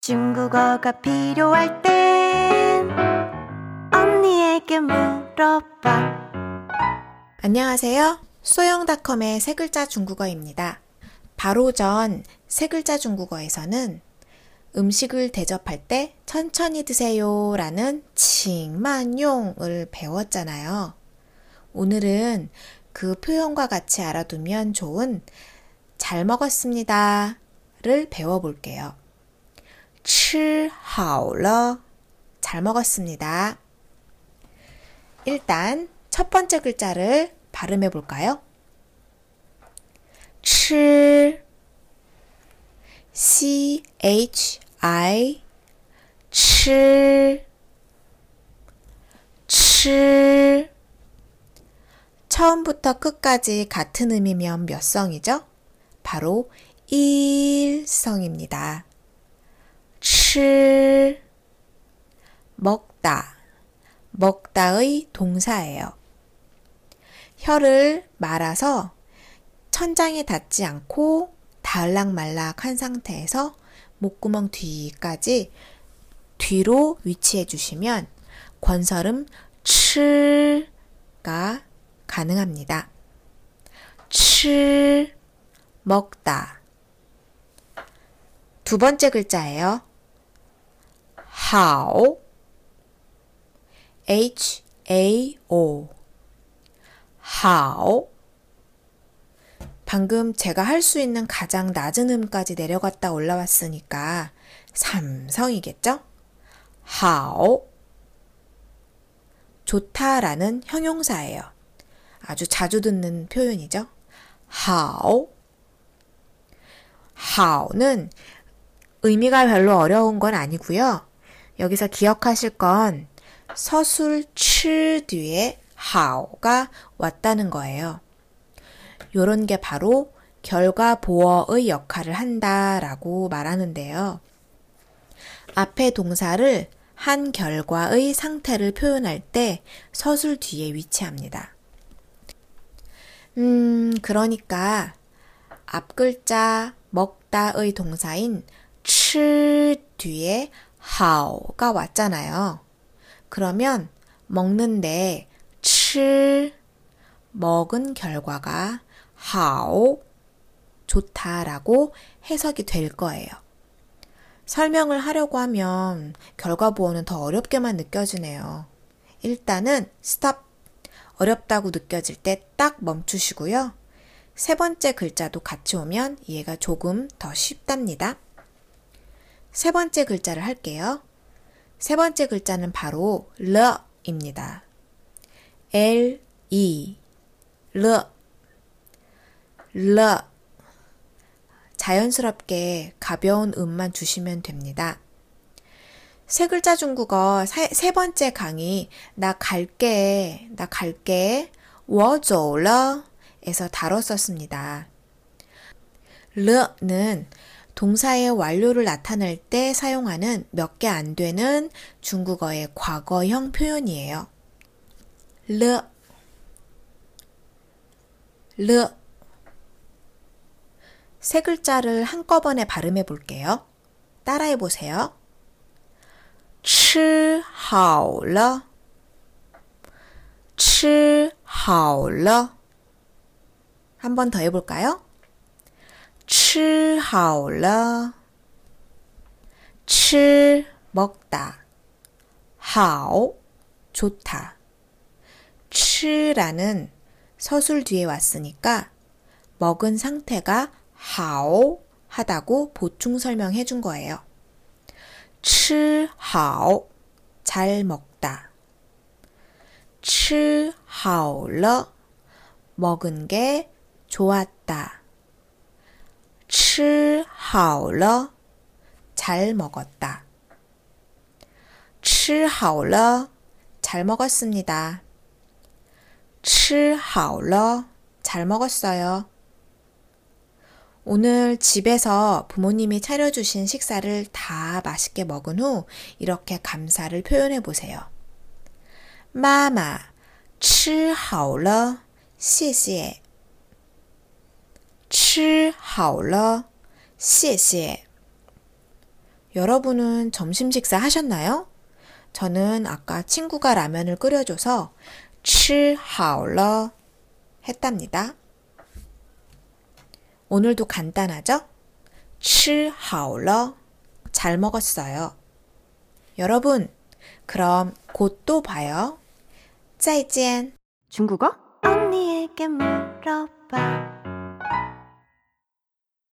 중국어가 필요할 땐 언니에게 물어봐. 안녕하세요. 소영닷컴의 세 글자 중국어입니다. 바로 전 세 글자 중국어에서는 음식을 대접할 때 천천히 드세요 라는 칭만용을 배웠잖아요. 오늘은 그 표현과 같이 알아두면 좋은 잘 먹었습니다 를 배워볼게요. 吃好了잘 먹었습니다. 일단 첫 번째 글자를 발음해 볼까요? 吃 C H I 吃吃 처음부터 끝까지 같은 의미면 몇 성이죠? 바로 일성입니다. 吃 먹다 먹다의 동사예요. 혀를 말아서 천장에 닿지 않고 닿을락말락 한 상태에서 목구멍 뒤까지 뒤로 위치해 주시면 권설음 칠가 가능합니다. 칠 먹다 두 번째 글자예요. How h a o how 방금 제가 할 수 있는 가장 낮은 음까지 내려갔다 올라왔으니까 삼성이겠죠? how 좋다라는 형용사예요. 아주 자주 듣는 표현이죠. how how는 의미가 별로 어려운 건 아니고요. 여기서 기억하실 건 서술 칠 뒤에 how가 왔다는 거예요. 요런 게 바로 결과 보어의 역할을 한다라고 말하는데요. 앞에 동사를 한 결과의 상태를 표현할 때 서술 뒤에 위치합니다. 음, 그러니까 앞 글자 먹다의 동사인 칠 뒤에 how가 왔잖아요. 그러면 먹는데 칠 먹은 결과가 how 좋다라고 해석이 될 거예요. 설명을 하려고 하면 결과 보어는 더 어렵게만 느껴지네요. 일단은 스탑 어렵다고 느껴질 때 딱 멈추시고요. 세 번째 글자도 같이 오면 이해가 조금 더 쉽답니다. 세 번째 글자를 할게요. 세 번째 글자는 바로 L입니다. L, E, L, L. 자연스럽게 가벼운 음만 주시면 됩니다. 세 글자 중국어 세, 세 번째 강의 나 갈게 나 갈게 워조러 에서 다뤘었습니다. 르는 동사의 완료를 나타낼 때 사용하는 몇 개 안 되는 중국어의 과거형 표현이에요. 르, 르. 세 글자를 한꺼번에 발음해 볼게요. 따라해 보세요. 吃好了,吃好了. 한 번 더 해볼까요? 吃好了,吃 먹다, 好 좋다. 吃라는 서술 뒤에 왔으니까 먹은 상태가 好 하다고 보충 설명해 준 거예요. 吃好잘 먹다. 吃好了 먹은 게 좋았다. 吃好了잘 먹었다. 吃好了잘 먹었습니다. 吃好了잘 먹었어요. 오늘 집에서 부모님이 차려주신 식사를 다 맛있게 먹은 후 이렇게 감사를 표현해 보세요. 마마, 吃好了,谢谢.吃好了, 谢谢. 여러분은 점심 식사 하셨나요? 저는 아까 친구가 라면을 끓여줘서 吃好了 했답니다. 오늘도 간단하죠? 吃好了잘 먹었어요. 여러분, 그럼 곧 또 봐요. 再见. 중국어? 언니에게 물어봐.